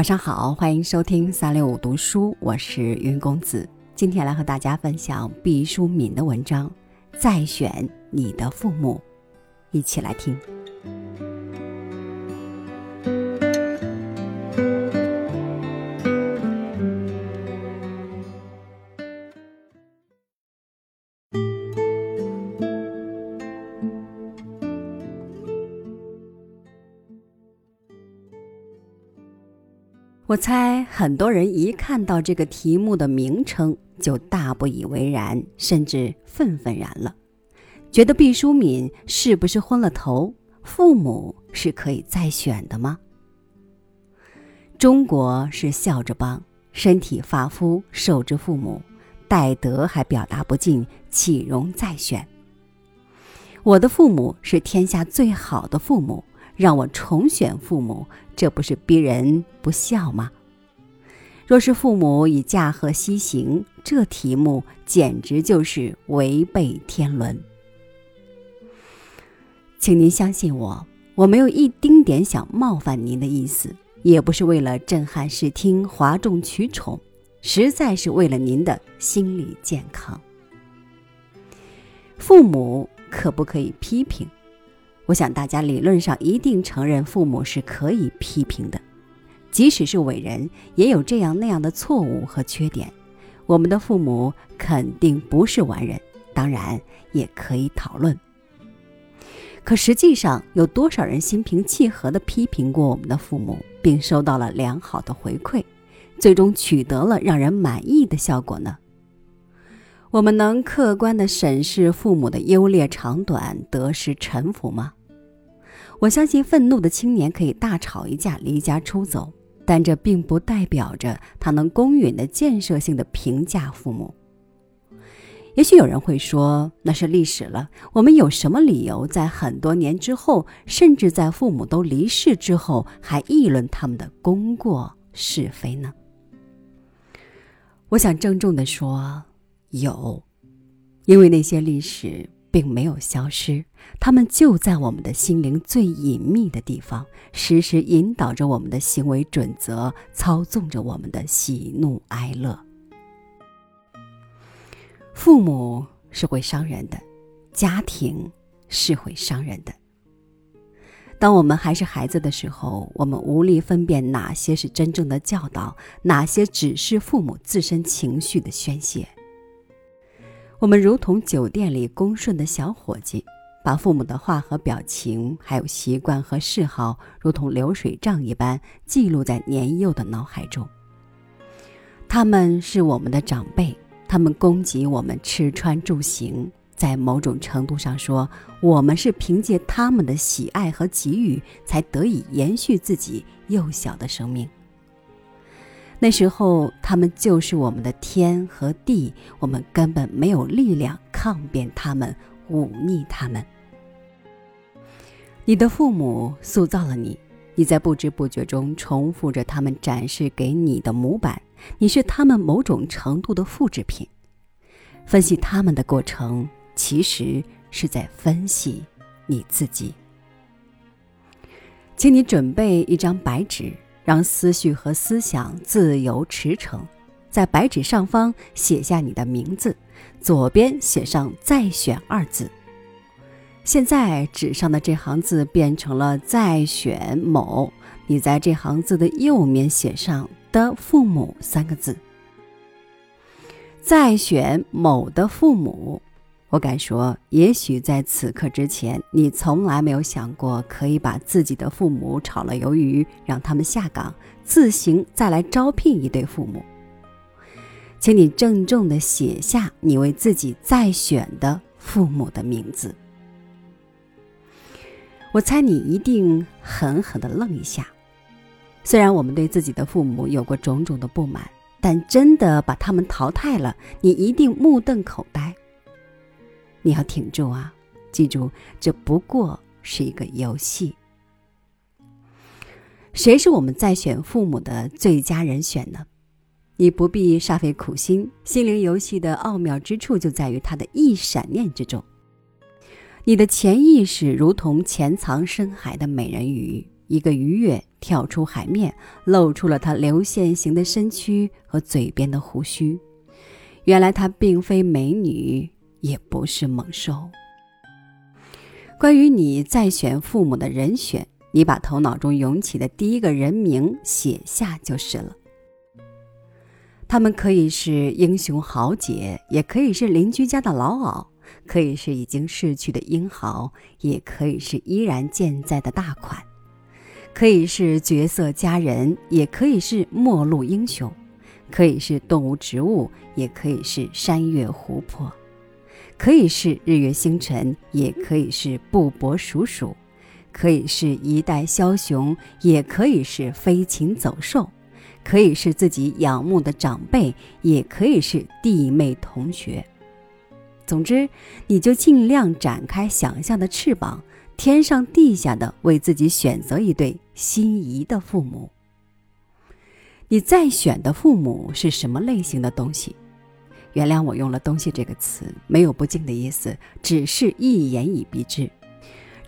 晚上好，欢迎收听三六五读书，我是云公子。今天来和大家分享毕淑敏的文章《再选你的父母》，一起来听。我猜很多人一看到这个题目的名称就大不以为然，甚至愤愤然了，觉得毕淑敏是不是昏了头？父母是可以再选的吗？中国是孝着邦，身体发肤受之父母，待德还表达不尽，岂容再选？我的父母是天下最好的父母。让我重选父母，这不是逼人不孝吗？若是父母已驾鹤西行，这题目简直就是违背天伦。请您相信我，我没有一丁点想冒犯您的意思，也不是为了震撼视听、哗众取宠，实在是为了您的心理健康。父母可不可以批评？我想大家理论上一定承认父母是可以批评的，即使是伟人也有这样那样的错误和缺点。我们的父母肯定不是完人，当然也可以讨论。可实际上，有多少人心平气和地批评过我们的父母，并收到了良好的回馈，最终取得了让人满意的效果呢？我们能客观地审视父母的优劣长短、得失沉浮吗？我相信愤怒的青年可以大吵一架，离家出走，但这并不代表着他能公允的、建设性的评价父母。也许有人会说，那是历史了。我们有什么理由在很多年之后，甚至在父母都离世之后，还议论他们的功过是非呢？我想郑重的说，有，因为那些历史。并没有消失，他们就在我们的心灵最隐秘的地方，时时引导着我们的行为准则，操纵着我们的喜怒哀乐。父母是会伤人的，家庭是会伤人的。当我们还是孩子的时候，我们无力分辨哪些是真正的教导，哪些只是父母自身情绪的宣泄。我们如同酒店里恭顺的小伙计，把父母的话和表情，还有习惯和嗜好，如同流水账一般记录在年幼的脑海中。他们是我们的长辈，他们供给我们吃穿住行，在某种程度上说，我们是凭借他们的喜爱和给予，才得以延续自己幼小的生命。那时候，他们就是我们的天和地，我们根本没有力量抗辩他们、忤逆他们。你的父母塑造了你，你在不知不觉中重复着他们展示给你的模板，你是他们某种程度的复制品。分析他们的过程，其实是在分析你自己。请你准备一张白纸。让思绪和思想自由驰骋，在白纸上方写下你的名字，左边写上“再选”二字。现在纸上的这行字变成了“再选某”，你在这行字的右面写上的“父母”三个字。再选某的父母。我敢说，也许在此刻之前，你从来没有想过可以把自己的父母炒了鱿鱼，让他们下岗，自行再来招聘一对父母。请你郑重地写下你为自己再选的父母的名字。我猜你一定狠狠地愣一下。虽然我们对自己的父母有过种种的不满，但真的把他们淘汰了，你一定目瞪口呆。你要挺住啊！记住，这不过是一个游戏。谁是我们在选父母的最佳人选呢？你不必煞费苦心。心灵游戏的奥妙之处就在于它的一闪念之中。你的潜意识如同潜藏深海的美人鱼，一个鱼跃跳出海面，露出了它流线型的身躯和嘴边的胡须。原来她并非美女，也不是猛兽。关于你再选父母的人选，你把头脑中涌起的第一个人名写下就是了。他们可以是英雄豪杰，也可以是邻居家的老媪，可以是已经逝去的英豪，也可以是依然健在的大款；可以是绝色佳人，也可以是末路英雄；可以是动物植物，也可以是山岳湖泊；可以是日月星辰，也可以是布帛鼠鼠；可以是一代枭雄，也可以是飞禽走兽。可以是自己仰慕的长辈，也可以是弟妹同学。总之，你就尽量展开想象的翅膀，天上地下的为自己选择一对心仪的父母。你再选的父母是什么类型的东西？原谅我用了“东西”这个词，没有不敬的意思，只是一言以蔽之。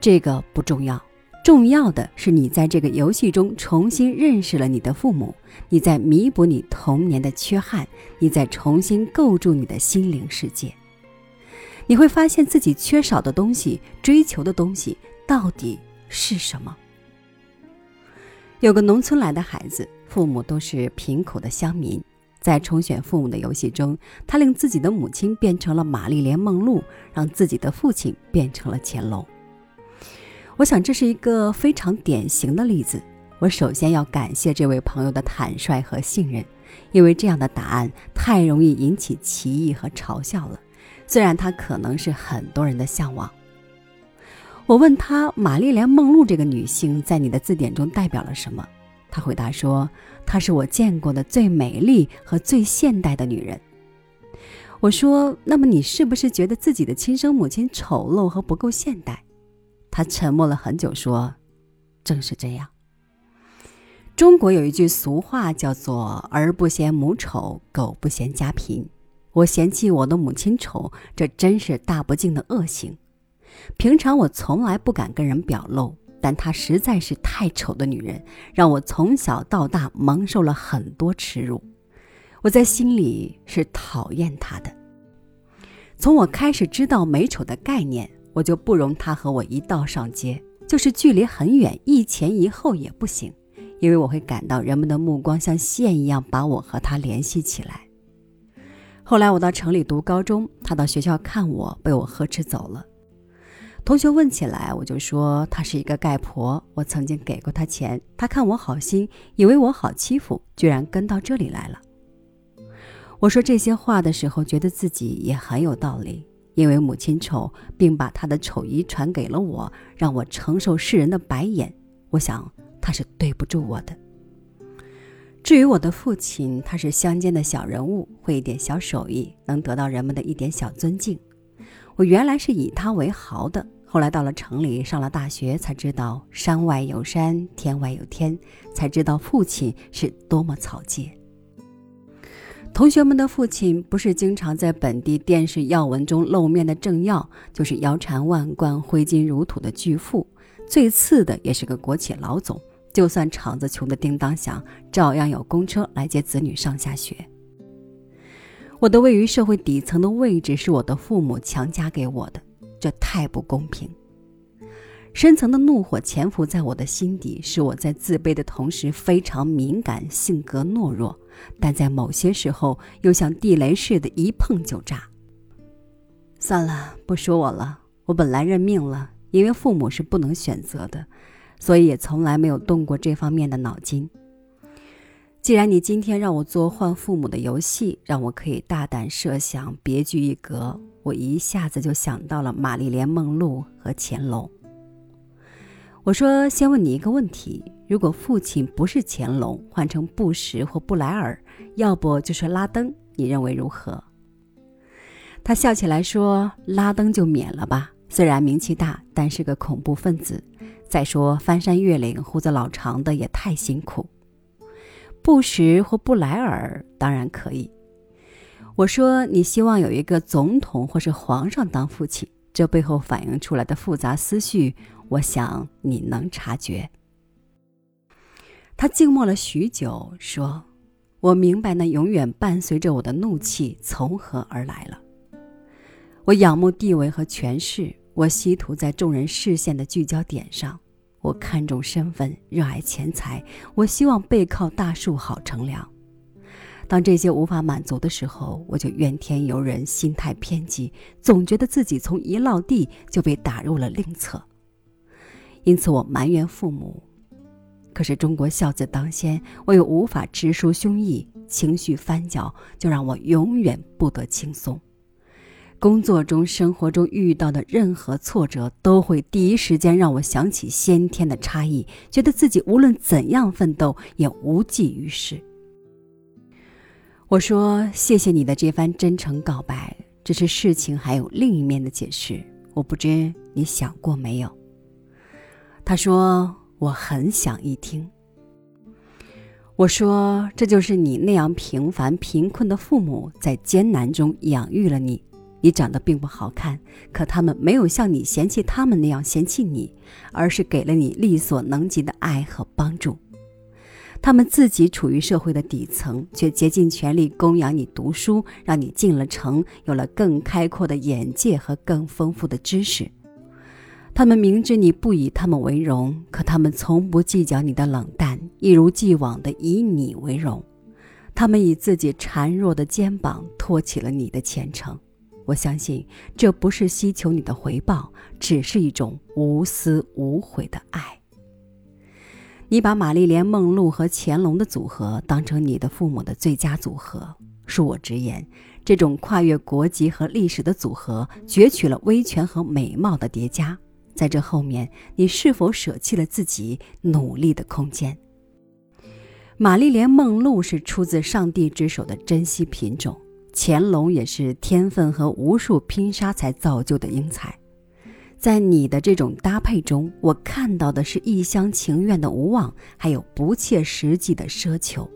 这个不重要。重要的是，你在这个游戏中重新认识了你的父母，你在弥补你童年的缺憾，你在重新构筑你的心灵世界。你会发现自己缺少的东西，追求的东西到底是什么？有个农村来的孩子，父母都是贫苦的乡民，在重选父母的游戏中，他令自己的母亲变成了玛丽莲梦露，让自己的父亲变成了乾隆。我想这是一个非常典型的例子。我首先要感谢这位朋友的坦率和信任，因为这样的答案太容易引起歧义和嘲笑了。虽然他可能是很多人的向往。我问他：“玛丽莲·梦露这个女性在你的字典中代表了什么？”他回答说：“她是我见过的最美丽和最现代的女人。”我说：“那么你是不是觉得自己的亲生母亲丑陋和不够现代？”他沉默了很久，说：“正是这样。中国有一句俗话，叫做‘儿不嫌母丑，狗不嫌家贫’。我嫌弃我的母亲丑，这真是大不敬的恶行。平常我从来不敢跟人表露，但她实在是太丑的女人，让我从小到大蒙受了很多耻辱。我在心里是讨厌她的。从我开始知道美丑的概念。”我就不容她和我一道上街，就是距离很远，一前一后也不行，因为我会感到人们的目光像线一样把我和她联系起来。后来我到城里读高中，他到学校看我，被我呵斥走了。同学问起来，我就说她是一个丐婆，我曾经给过她钱，她看我好心，以为我好欺负，居然跟到这里来了。我说这些话的时候，觉得自己也很有道理。因为母亲丑，并把她的丑遗传给了我，让我承受世人的白眼。我想他是对不住我的。至于我的父亲，他是乡间的小人物，会一点小手艺，能得到人们的一点小尊敬。我原来是以他为豪的，后来到了城里，上了大学，才知道山外有山，天外有天，才知道父亲是多么草芥。同学们的父亲不是经常在本地电视要闻中露面的政要，就是腰缠万贯、挥金如土的巨富，最次的也是个国企老总。就算厂子穷得叮当响，照样有公车来接子女上下学。我的位于社会底层的位置是我的父母强加给我的，这太不公平。深层的怒火潜伏在我的心底，使我在自卑的同时非常敏感，性格懦弱，但在某些时候又像地雷似的，一碰就炸。算了，不说我了。我本来认命了，因为父母是不能选择的，所以也从来没有动过这方面的脑筋。既然你今天让我做换父母的游戏，让我可以大胆设想，别具一格，我一下子就想到了玛丽莲梦露和乾隆。我说：“先问你一个问题：如果父亲不是乾隆，换成布什或布莱尔，要不就是拉登，你认为如何？”他笑起来说：“拉登就免了吧，虽然名气大，但是个恐怖分子。再说翻山越岭，胡子老长的也太辛苦。布什或布莱尔当然可以。”我说：“你希望有一个总统或是皇上当父亲，这背后反映出来的复杂思绪。”我想你能察觉。他静默了许久，说：“我明白那永远伴随着我的怒气从何而来了。我仰慕地位和权势，我稀图在众人视线的聚焦点上，我看重身份，热爱钱财，我希望背靠大树好乘凉。当这些无法满足的时候，我就怨天尤人，心态偏激，总觉得自己从一落地就被打入了另册。因此，我埋怨父母。”可是中国孝子当先，我又无法直抒胸臆，情绪翻搅，就让我永远不得轻松。工作中、生活中遇到的任何挫折，都会第一时间让我想起先天的差异，觉得自己无论怎样奋斗也无济于事。我说：“谢谢你的这番真诚告白，只是事情还有另一面的解释，我不知你想过没有。”他说。我很想一听。我说：“这就是你那样平凡贫困的父母在艰难中养育了你。你长得并不好看，可他们没有像你嫌弃他们那样嫌弃你，而是给了你力所能及的爱和帮助。他们自己处于社会的底层，却竭尽全力供养你读书，让你进了城，有了更开阔的眼界和更丰富的知识。”他们明知你不以他们为荣，可他们从不计较你的冷淡，一如既往的以你为荣。他们以自己孱弱的肩膀托起了你的前程。我相信，这不是希求你的回报，只是一种无私无悔的爱。你把玛丽莲梦露和乾隆的组合当成你的父母的最佳组合。恕我直言，这种跨越国籍和历史的组合，攫取了威权和美貌的叠加。在这后面，你是否舍弃了自己努力的空间？玛丽莲梦露是出自上帝之手的珍稀品种，乾隆也是天分和无数拼杀才造就的英才。在你的这种搭配中，我看到的是一厢情愿的无望，还有不切实际的奢求。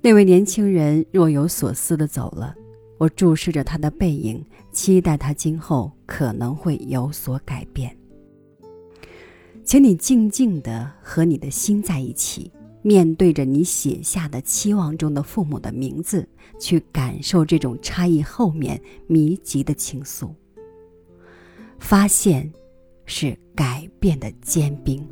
那位年轻人若有所思地走了。我注视着他的背影，期待他今后可能会有所改变。请你静静地和你的心在一起，面对着你写下的期望中的父母的名字，去感受这种差异后面密集的情愫。发现，是改变的坚冰。